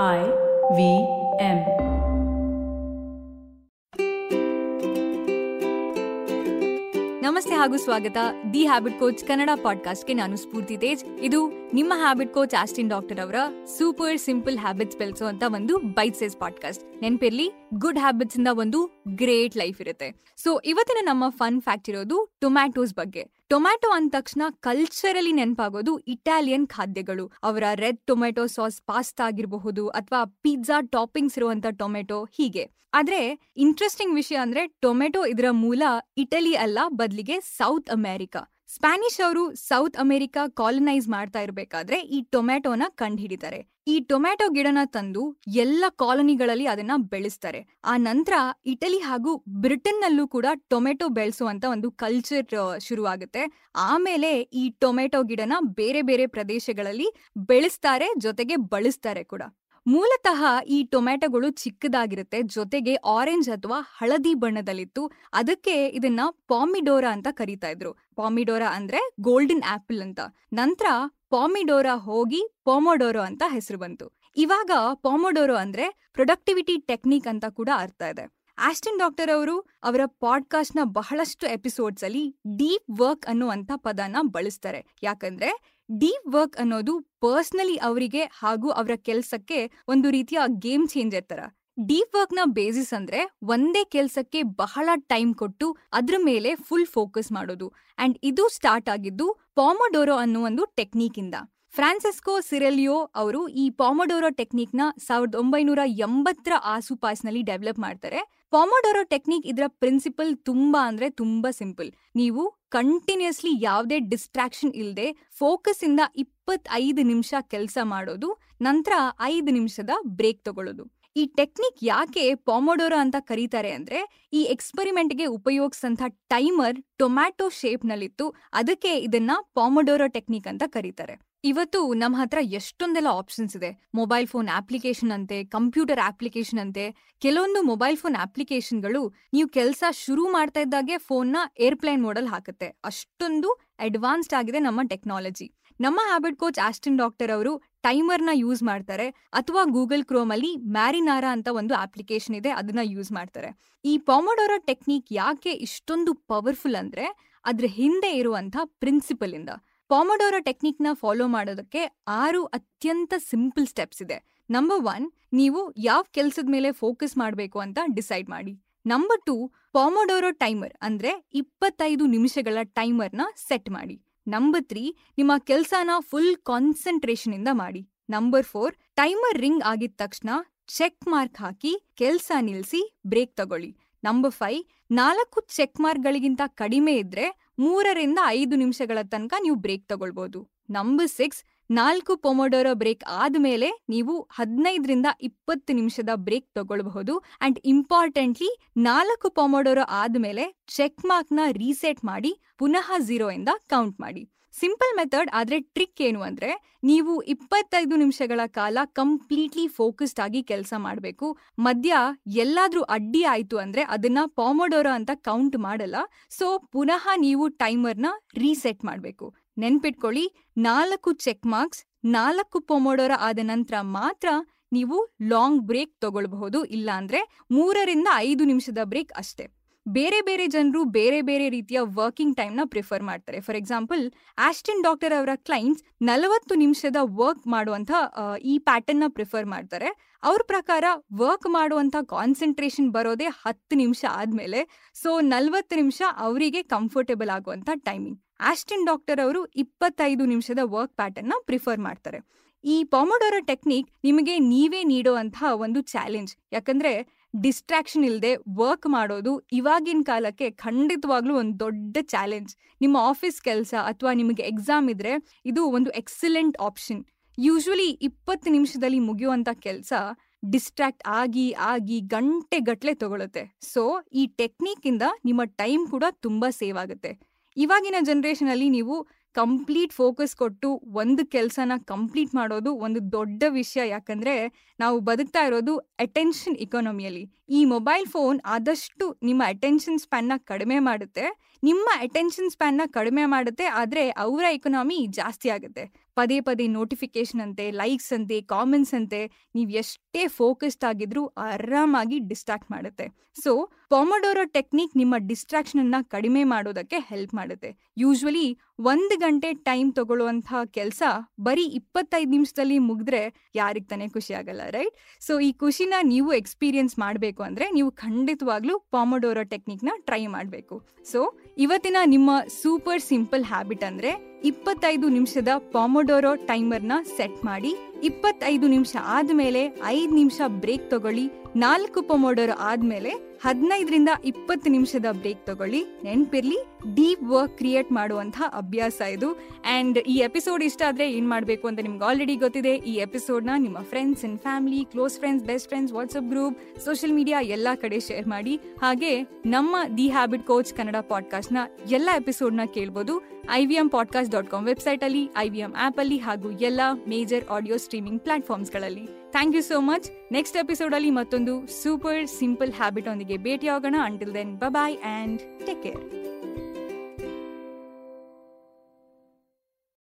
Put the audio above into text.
I V M. ನಮಸ್ತೆ ಹಾಗೂ ಸ್ವಾಗತ. ದಿ ಹ್ಯಾಬಿಟ್ ಕೋಚ್ ಕನ್ನಡ ಪಾಡ್ಕಾಸ್ಟ್ಗೆ ನಾನು ಸ್ಫೂರ್ತಿ ತೇಜ್. ಇದು ನಿಮ್ಮ ಹ್ಯಾಬಿಟ್ ಕೋಚ್ ಆಸ್ಟಿನ್ ಡಾಕ್ಟರ್ ಅವರ ಸೂಪರ್ ಸಿಂಪಲ್ ಹ್ಯಾಬಿಟ್ಸ್ ಬೆಳೆಸುವಂತ ಒಂದು ಬೈಟ್ ಸೈಸ್ ಪಾಡ್ಕಾಸ್ಟ್ ನೆನಪಿರ್ಲಿ? ಗುಡ್ ಹ್ಯಾಬಿಟ್ಸ್ ಇಂದ ಒಂದು ಗ್ರೇಟ್ ಲೈಫ್ ಇರುತ್ತೆ. ಸೊ ಇವತ್ತಿನ ನಮ್ಮ ಫನ್ ಫ್ಯಾಕ್ಟ್ ಇರೋದು ಟೊಮ್ಯಾಟೋಸ್ ಬಗ್ಗೆ. ಟೊಮ್ಯಾಟೊ ಅಂದ ತಕ್ಷಣ ಕಲ್ಚರಲಿ ನೆನಪಾಗೋದು ಇಟಾಲಿಯನ್ ಖಾದ್ಯಗಳು. ಅವರ ರೆಡ್ ಟೊಮೆಟೊ ಸಾಸ್ ಪಾಸ್ತಾ ಆಗಿರಬಹುದು ಅಥವಾ ಪಿಜ್ಜಾ ಟಾಪಿಂಗ್ಸ್ ಇರುವಂತ ಟೊಮೆಟೊ ಹೀಗೆ. ಆದ್ರೆ ಇಂಟ್ರೆಸ್ಟಿಂಗ್ ವಿಷಯ ಅಂದ್ರೆ ಟೊಮೆಟೊ ಇದರ ಮೂಲ ಇಟಲಿ ಅಲ್ಲ, ಬದಲಿಗೆ ಸೌತ್ ಅಮೆರಿಕಾ ಸ್ಪ್ಯಾನಿಷ್ ಅವರು ಸೌತ್ ಅಮೆರಿಕಾ ಕಾಲನೈಸ್ ಮಾಡ್ತಾ ಇರಬೇಕಾದ್ರೆ ಈ ಟೊಮ್ಯಾಟೋನ ಕಂಡುಹಿಡಿತಾರೆ. ಈ ಟೊಮ್ಯಾಟೊ ಗಿಡನ ತಂದು ಎಲ್ಲ ಕಾಲೋನಿಗಳಲ್ಲಿ ಅದನ್ನ ಬೆಳೆಸ್ತಾರೆ. ಆ ನಂತರ ಇಟಲಿ ಹಾಗೂ ಬ್ರಿಟನ್ನಲ್ಲೂ ಕೂಡ ಟೊಮೆಟೊ ಬೆಳೆಸುವಂತ ಒಂದು ಕಲ್ಚರ್ ಶುರುವಾಗುತ್ತೆ. ಆಮೇಲೆ ಈ ಟೊಮೆಟೊ ಗಿಡನ ಬೇರೆ ಬೇರೆ ಪ್ರದೇಶಗಳಲ್ಲಿ ಬೆಳೆಸ್ತಾರೆ, ಜೊತೆಗೆ ಬಳಸ್ತಾರೆ ಕೂಡ. ಮೂಲತಃ ಈ ಟೊಮ್ಯಾಟೊಗಳು ಚಿಕ್ಕದಾಗಿರುತ್ತೆ. ಜೊತೆಗೆ ಆರೆಂಜ್ ಅಥವಾ ಹಳದಿ ಬಣ್ಣದಲ್ಲಿತ್ತು. ಅದಕ್ಕೆ ಇದನ್ನ ಪಾಮಿಡೋರಾ ಅಂತ ಕರೀತಾ ಇದ್ರು. ಪಾಮಿಡೋರಾ ಅಂದ್ರೆ ಗೋಲ್ಡನ್ ಆಪಲ್ ಅಂತ. ನಂತರ ಪಾಮಿಡೋರಾ ಹೋಗಿ ಪೊಮೊಡೋರೋ ಅಂತ ಹೆಸರು ಬಂತು. ಇವಾಗ ಪಾಮೊಡೋರೋ ಅಂದ್ರೆ ಪ್ರೊಡಕ್ಟಿವಿಟಿ ಟೆಕ್ನಿಕ್ ಅಂತ ಕೂಡ ಅರ್ಥ ಇದೆ. ಆಸ್ಟಿನ್ ಡಾಕ್ಟರ್ ಅವರು ಅವರ ಪಾಡ್ಕಾಸ್ಟ್ನ ಬಹಳಷ್ಟು ಎಪಿಸೋಡ್ಸ್ ಅಲ್ಲಿ ಡೀಪ್ ವರ್ಕ್ ಅನ್ನುವಂತ ಪದನ ಬಳಸ್ತಾರೆ. ಯಾಕಂದ್ರೆ ಡೀಪ್ ವರ್ಕ್ ಅನ್ನೋದು ಪರ್ಸ್ನಲಿ ಅವರಿಗೆ ಹಾಗೂ ಅವರ ಕೆಲಸಕ್ಕೆ ಒಂದು ರೀತಿಯ ಗೇಮ್ ಚೇಂಜರ್ ತರ ಡೀಪ್ ವರ್ಕ್ನ ಬೇಸಿಸ್ ಅಂದ್ರೆ ಒಂದೇ ಕೆಲಸಕ್ಕೆ ಬಹಳ ಟೈಮ್ ಕೊಟ್ಟು ಅದ್ರ ಮೇಲೆ ಫುಲ್ ಫೋಕಸ್ ಮಾಡೋದು. ಅಂಡ್ ಇದು ಸ್ಟಾರ್ಟ್ ಆಗಿದ್ದು ಪಾಮೊಡೋರೋ ಅನ್ನೋ ಒಂದು ಟೆಕ್ನಿಕ್ ಇಂದ ಫ್ರಾನ್ಸಿಸ್ಕೋ ಸಿರೆಲಿಯೋ ಅವರು ಈ ಪಾಮೊಡೋರೋ ಟೆಕ್ನಿಕ್ನ ಸಾವಿರದ ಒಂಬೈನೂರ ಎಂಬತ್ತರ ಆಸುಪಾಸ್ನಲ್ಲಿ ಡೆವಲಪ್ ಮಾಡ್ತಾರೆ. ಪಾಮೊಡೋರೋ ಟೆಕ್ನಿಕ್ ಇದರ ಪ್ರಿನ್ಸಿಪಲ್ ತುಂಬಾ ಅಂದ್ರೆ ತುಂಬಾ ಸಿಂಪಲ್. ನೀವು ಕಂಟಿನ್ಯೂಸ್ಲಿ ಯಾವುದೇ ಡಿಸ್ಟ್ರಾಕ್ಷನ್ ಇಲ್ಲದೆ ಫೋಕಸ್ ಇಂದ ಇಪ್ಪತ್ತೈದು ನಿಮಿಷ ಕೆಲಸ ಮಾಡೋದು, ನಂತರ ಐದು ನಿಮಿಷದ ಬ್ರೇಕ್ ತಗೊಳ್ಳೋದು. ಈ ಟೆಕ್ನಿಕ್ ಯಾಕೆ ಪಾಮೊಡೋರೋ ಅಂತ ಕರೀತಾರೆ ಅಂದ್ರೆ ಈ ಎಕ್ಸ್ಪೆರಿಮೆಂಟ್ಗೆ ಉಪಯೋಗಿಸಂತ ಟೈಮರ್ ಟೊಮ್ಯಾಟೊ ಶೇಪ್ ನಲ್ಲಿತ್ತು. ಅದಕ್ಕೆ ಇದನ್ನ ಪಾಮೊಡೋರೋ ಟೆಕ್ನಿಕ್ ಅಂತ ಕರೀತಾರೆ. ಇವತ್ತು ನಮ್ಮ ಹತ್ರ ಎಷ್ಟೊಂದೆಲ್ಲ ಆಪ್ಷನ್ಸ್ ಇದೆ. ಮೊಬೈಲ್ ಫೋನ್ ಅಪ್ಲಿಕೇಶನ್ ಅಂತೆ ಕಂಪ್ಯೂಟರ್ ಅಪ್ಲಿಕೇಶನ್ ಅಂತೆ. ಕೆಲವೊಂದು ಮೊಬೈಲ್ ಫೋನ್ ಅಪ್ಲಿಕೇಶನ್ಗಳು ನೀವು ಕೆಲಸ ಶುರು ಮಾಡ್ತಾ ಇದ್ದಾಗೆ ಫೋನ್ನ ಏರ್ಪ್ಲೇನ್ ಮೋಡಲ್ ಹಾಕುತ್ತೆ. ಅಷ್ಟೊಂದು ಅಡ್ವಾನ್ಸ್ಡ್ ಆಗಿದೆ ನಮ್ಮ ಟೆಕ್ನಾಲಜಿ ನಮ್ಮ ಹ್ಯಾಬಿಟ್ ಕೋಚ್ ಆಸ್ಟಿನ್ ಡಾಕ್ಟರ್ ಅವರು ಟೈಮರ್ನ ಯೂಸ್ ಮಾಡ್ತಾರೆ ಅಥವಾ ಗೂಗಲ್ ಕ್ರೋಮ್ ಅಲ್ಲಿ ಮ್ಯಾರಿನಾರಾ ಅಂತ ಒಂದು ಅಪ್ಲಿಕೇಶನ್ ಇದೆ ಅದನ್ನ ಯೂಸ್ ಮಾಡ್ತಾರೆ. ಈ ಪಾಮೊಡೋರೋ ಟೆಕ್ನಿಕ್ ಯಾಕೆ ಇಷ್ಟೊಂದು ಪವರ್ಫುಲ್ ಅಂದ್ರೆ ಅದ್ರ ಹಿಂದೆ ಇರುವಂತ ಪ್ರಿನ್ಸಿಪಲ್ ಇಂದ ಪಾಮೊಡೋರೋ ಟೆಕ್ನಿಕ್ನ ಫಾಲೋ ಮಾಡೋದಕ್ಕೆ ಆರು ಅತ್ಯಂತ ಸಿಂಪಲ್ ಸ್ಟೆಪ್ಸ್ ಇದೆ. ನಂಬರ್ ಒನ್, ನೀವು ಯಾವ ಕೆಲಸದ ಮೇಲೆ ಫೋಕಸ್ ಮಾಡಬೇಕು ಅಂತ ಡಿಸೈಡ್ ಮಾಡಿ. ನಂಬರ್ ಟೂ, ಪಾಮೊಡೋರೋ ಟೈಮರ್ ಅಂದ್ರೆ ಇಪ್ಪತ್ತೈದು ನಿಮಿಷಗಳ ಟೈಮರ್ನ ಸೆಟ್ ಮಾಡಿ. ನಂಬರ್ ನಿಮ್ಮ ಕೆಲಸನ ಫುಲ್ ಕಾನ್ಸಂಟ್ರೇಷನ್ ಇಂದ ಮಾಡಿ. ನಂಬರ್ ಫೋರ್, ಟೈಮರ್ ರಿಂಗ್ ಆಗಿದ ತಕ್ಷಣ ಚೆಕ್ ಮಾರ್ಕ್ ಹಾಕಿ ಕೆಲಸ ನಿಲ್ಸಿ ಬ್ರೇಕ್ ತಗೊಳ್ಳಿ. ನಂಬರ್ ಫೈವ್, ನಾಲ್ಕು ಚೆಕ್ ಮಾರ್ಕ್ಗಳಿಗಿಂತ ಕಡಿಮೆ ಇದ್ರೆ ಮೂರರಿಂದ ಐದು ನಿಮಿಷಗಳ ತನಕ ನೀವು ಬ್ರೇಕ್ ತಗೊಳ್ಬಹುದು ನಂಬರ್ ಸಿಕ್ಸ್ ನಾಲ್ಕು ಪೊಮೊಡೋರೋ ಬ್ರೇಕ್ ಆದಮೇಲೆ ನೀವು ಹದಿನೈದರಿಂದ ಇಪ್ಪತ್ತು ನಿಮಿಷದ ಬ್ರೇಕ್ ತಗೊಳ್ಬಹುದು. ಅಂಡ್ ಇಂಪಾರ್ಟೆಂಟ್ಲಿ ನಾಲ್ಕು ಪೊಮೊಡೋರೋ ಆದಮೇಲೆ ಚೆಕ್ ಮಾರ್ಕ್ನ ರೀಸೆಟ್ ಮಾಡಿ, ಪುನಃ ಝೀರೋ ಇಂದ ಕೌಂಟ್ ಮಾಡಿ. ಸಿಂಪಲ್ ಮೆಥಡ್ ಆದ್ರೆ ಟ್ರಿಕ್ ಏನು ಅಂದರೆ, ನೀವು ಇಪ್ಪತ್ತೈದು ನಿಮಿಷಗಳ ಕಾಲ ಕಂಪ್ಲೀಟ್ಲಿ ಫೋಕಸ್ಡ್ ಆಗಿ ಕೆಲಸ ಮಾಡಬೇಕು. ಮಧ್ಯ ಎಲ್ಲಾದರೂ ಅಡ್ಡಿ ಆಯಿತು ಅಂದ್ರೆ ಅದನ್ನ ಪಾಮೊಡೋರೋ ಅಂತ ಕೌಂಟ್ ಮಾಡಲ್ಲ. ಸೊ, ಪುನಃ ನೀವು ಟೈಮರ್ನ ರೀಸೆಟ್ ಮಾಡಬೇಕು. ನೆನ್ಪಿಟ್ಕೊಳ್ಳಿ, ನಾಲ್ಕು ಚೆಕ್ ಮಾರ್ಕ್ಸ್, ನಾಲ್ಕು ಪೊಮೊಡೋರ ಆದ ನಂತರ ಮಾತ್ರ ನೀವು ಲಾಂಗ್ ಬ್ರೇಕ್ ತಗೊಳ್ಬಹುದು, ಇಲ್ಲಾಂದ್ರೆ ಮೂರರಿಂದ ಐದು ನಿಮಿಷದ ಬ್ರೇಕ್ ಅಷ್ಟೇ. ಬೇರೆ ಬೇರೆ ಜನರು ಬೇರೆ ಬೇರೆ ರೀತಿಯ ವರ್ಕಿಂಗ್ ಟೈಮ್ನ ಪ್ರಿಫರ್ ಮಾಡ್ತಾರೆ. ಫಾರ್ ಎಕ್ಸಾಂಪಲ್ ಆಸ್ಟಿನ್ ಡಾಕ್ಟರ್ ಅವರ ಕ್ಲೈಂಟ್ಸ್ ನಲವತ್ತು ನಿಮಿಷದ ವರ್ಕ್ ಮಾಡುವಂಥ ಈ ಪ್ಯಾಟರ್ನ್ನ ಪ್ರಿಫರ್ ಮಾಡ್ತಾರೆ. ಅವ್ರ ಪ್ರಕಾರ ವರ್ಕ್ ಮಾಡುವಂಥ ಕಾನ್ಸಂಟ್ರೇಷನ್ ಬರೋದೇ ಹತ್ತು ನಿಮಿಷ ಆದಮೇಲೆ ಸೊ ನಲವತ್ತು ನಿಮಿಷ ಅವರಿಗೆ ಕಂಫರ್ಟೇಬಲ್ ಆಗುವಂಥ ಟೈಮಿಂಗ್ ಆಸ್ಟಿನ್ ಡಾಕ್ಟರ್ ಅವರು ಇಪ್ಪತ್ತೈದು ನಿಮಿಷದ ವರ್ಕ್ ಪ್ಯಾಟರ್ನ್ನ ಪ್ರಿಫರ್ ಮಾಡ್ತಾರೆ. ಈ ಪಾಮೊಡೋರೋ ಟೆಕ್ನಿಕ್ ನಿಮಗೆ ನೀವೇ ನೀಡುವಂತಹ ಒಂದು ಚಾಲೆಂಜ್ ಯಾಕಂದ್ರೆ ಡಿಸ್ಟ್ರಾಕ್ಷನ್ ಇಲ್ಲದೆ ವರ್ಕ್ ಮಾಡೋದು ಇವಾಗಿನ ಕಾಲಕ್ಕೆ ಖಂಡಿತವಾಗ್ಲೂ ಒಂದು ದೊಡ್ಡ ಚಾಲೆಂಜ್ ನಿಮ್ಮ ಆಫೀಸ್ ಕೆಲಸ ಅಥವಾ ನಿಮಗೆ ಎಕ್ಸಾಮ್ ಇದ್ರೆ ಇದು ಒಂದು ಎಕ್ಸಲೆಂಟ್ ಆಪ್ಷನ್ ಯೂಶ್ವಲಿ ಇಪ್ಪತ್ತು ನಿಮಿಷದಲ್ಲಿ ಮುಗಿಯುವಂಥ ಕೆಲಸ ಡಿಸ್ಟ್ರಾಕ್ಟ್ ಆಗಿ ಆಗಿ ಗಂಟೆ ಗಟ್ಲೆ ತಗೊಳುತ್ತೆ. ಸೊ ಈ ಟೆಕ್ನಿಕ್ ಇಂದ ನಿಮ್ಮ ಟೈಮ್ ಕೂಡ ತುಂಬಾ ಸೇವ್ ಆಗುತ್ತೆ. ಇವಾಗಿನ ಜನರೇಷನ್ ಅಲ್ಲಿ ನೀವು ಕಂಪ್ಲೀಟ್ ಫೋಕಸ್ ಕೊಟ್ಟು ಒಂದು ಕೆಲಸನ ಕಂಪ್ಲೀಟ್ ಮಾಡೋದು ಒಂದು ದೊಡ್ಡ ವಿಷಯ. ಯಾಕಂದ್ರೆ ನಾವು ಬದುಕ್ತಾ ಇರೋದು ಅಟೆನ್ಷನ್ ಇಕಾನಮಿಯಲ್ಲಿ ಈ ಮೊಬೈಲ್ ಫೋನ್ ಆದಷ್ಟು ನಿಮ್ಮ ಅಟೆನ್ಷನ್ ಸ್ಪ್ಯಾನ್ನ ಕಡಿಮೆ ಮಾಡುತ್ತೆ. ನಿಮ್ಮ ಅಟೆನ್ಷನ್ ಸ್ಪ್ಯಾನ್ನ ಕಡಿಮೆ ಮಾಡುತ್ತೆ, ಆದರೆ ಅವರ ಇಕನಾಮಿ ಜಾಸ್ತಿ ಆಗುತ್ತೆ. ಪದೇ ಪದೇ ನೋಟಿಫಿಕೇಶನ್ ಅಂತೆ ಲೈಕ್ಸ್ ಅಂತೆ ಕಾಮೆಂಟ್ಸ್ ಅಂತೆ, ನೀವು ಎಷ್ಟೇ ಫೋಕಸ್ಡ್ ಆಗಿದ್ರೂ ಆರಾಮಾಗಿ ಡಿಸ್ಟ್ರಾಕ್ಟ್ ಮಾಡುತ್ತೆ. ಸೊ ಪೊಮೊಡೋರೋ ಟೆಕ್ನಿಕ್ ನಿಮ್ಮ ಡಿಸ್ಟ್ರಾಕ್ಷನ್ ಅನ್ನ ಕಡಿಮೆ ಮಾಡೋದಕ್ಕೆ ಹೆಲ್ಪ್ ಮಾಡುತ್ತೆ. ಯೂಶ್ವಲಿ ಒಂದು ಗಂಟೆ ಟೈಮ್ ತಗೊಳ್ಳುವಂತಹ ಕೆಲಸ ಬರೀ ಇಪ್ಪತ್ತೈದು ನಿಮಿಷದಲ್ಲಿ ಮುಗಿದ್ರೆ ಯಾರಿಗೆ ತಾನೇ ಖುಷಿ ಆಗಲ್ಲ ರೈಟ್ ಸೊ ಈ ಖುಷಿನ ನೀವು ಎಕ್ಸ್ಪೀರಿಯನ್ಸ್ ಮಾಡಬೇಕು ಅಂದ್ರೆ ನೀವು ಖಂಡಿತವಾಗ್ಲೂ ಟೆಕ್ನಿಕ್ ಟೆಕ್ನಿಕ್ನ ಟ್ರೈ ಮಾಡಬೇಕು. ಸೊ ಇವತ್ತಿನ ನಿಮ್ಮ ಸೂಪರ್ ಸಿಂಪಲ್ ಹ್ಯಾಬಿಟ್ ಅಂದ್ರೆ ಇಪ್ಪತ್ತೈದು ನಿಮಿಷದ ಪಾಮೊಡೋರೋ ಟೈಮರ್ನ ಸೆಟ್ ಮಾಡಿ. ಇಪ್ಪತ್ತೈದು ನಿಮಿಷ ಆದ್ಮೇಲೆ ಐದು ನಿಮಿಷ ಬ್ರೇಕ್ ತಗೊಳ್ಳಿ, ನಾಲ್ಕು ಪೊಮೋಡೋರು ಆದ್ಮೇಲೆ ಹದಿನೈದರಿಂದ ಇಪ್ಪತ್ತು ನಿಮಿಷದ ಬ್ರೇಕ್ ತಗೊಳ್ಳಿ. ನೆನ್ಪಿರ್ಲಿ, ಡೀಪ್ ವರ್ಕ್ ಕ್ರಿಯೇಟ್ ಮಾಡುವಂತಹ ಅಭ್ಯಾಸ ಇದು. ಅಂಡ್ ಈ ಎಪಿಸೋಡ್ ಇಷ್ಟ ಆದ್ರೆ ಏನ್ ಮಾಡಬೇಕು ಅಂತ ನಿಮ್ಗೆ ಆಲ್ರೆಡಿ ಗೊತ್ತಿದೆ, ಈ ಎಪಿಸೋಡ್ನ ನಿಮ್ಮ friends and family, close friends, best friends WhatsApp group, social media ಎಲ್ಲಾ ಕಡೆ ಶೇರ್ ಮಾಡಿ. ಹಾಗೆ ನಮ್ಮ ದಿ ಹ್ಯಾಬಿಟ್ ಕೋಚ್ ಕನ್ನಡ ಪಾಡ್ಕಾಸ್ಟ್ನ ಎಲ್ಲ ಎಪಿಸೋಡ್ನ ಕೇಳ್ಬೋದು. I V M podcast dot com website ಅಲ್ಲಿ ಐ ವಿ ಎಂ ಆ್ಯಪಲ್ಲಿ ಹಾಗೂ ಎಲ್ಲ major audio streaming ಪ್ಲಾಟ್ಫಾರ್ಮ್ಸ್ಗಳಲ್ಲಿ thank you so much next episode ಅಲ್ಲಿ ಮತ್ತೊಂದು ಸೂಪರ್ ಸಿಂಪಲ್ ಹ್ಯಾಬಿಟ್ ಒಂದಿಗೆ ಭೇಟಿಯಾಗೋಣ. Until then bye and take care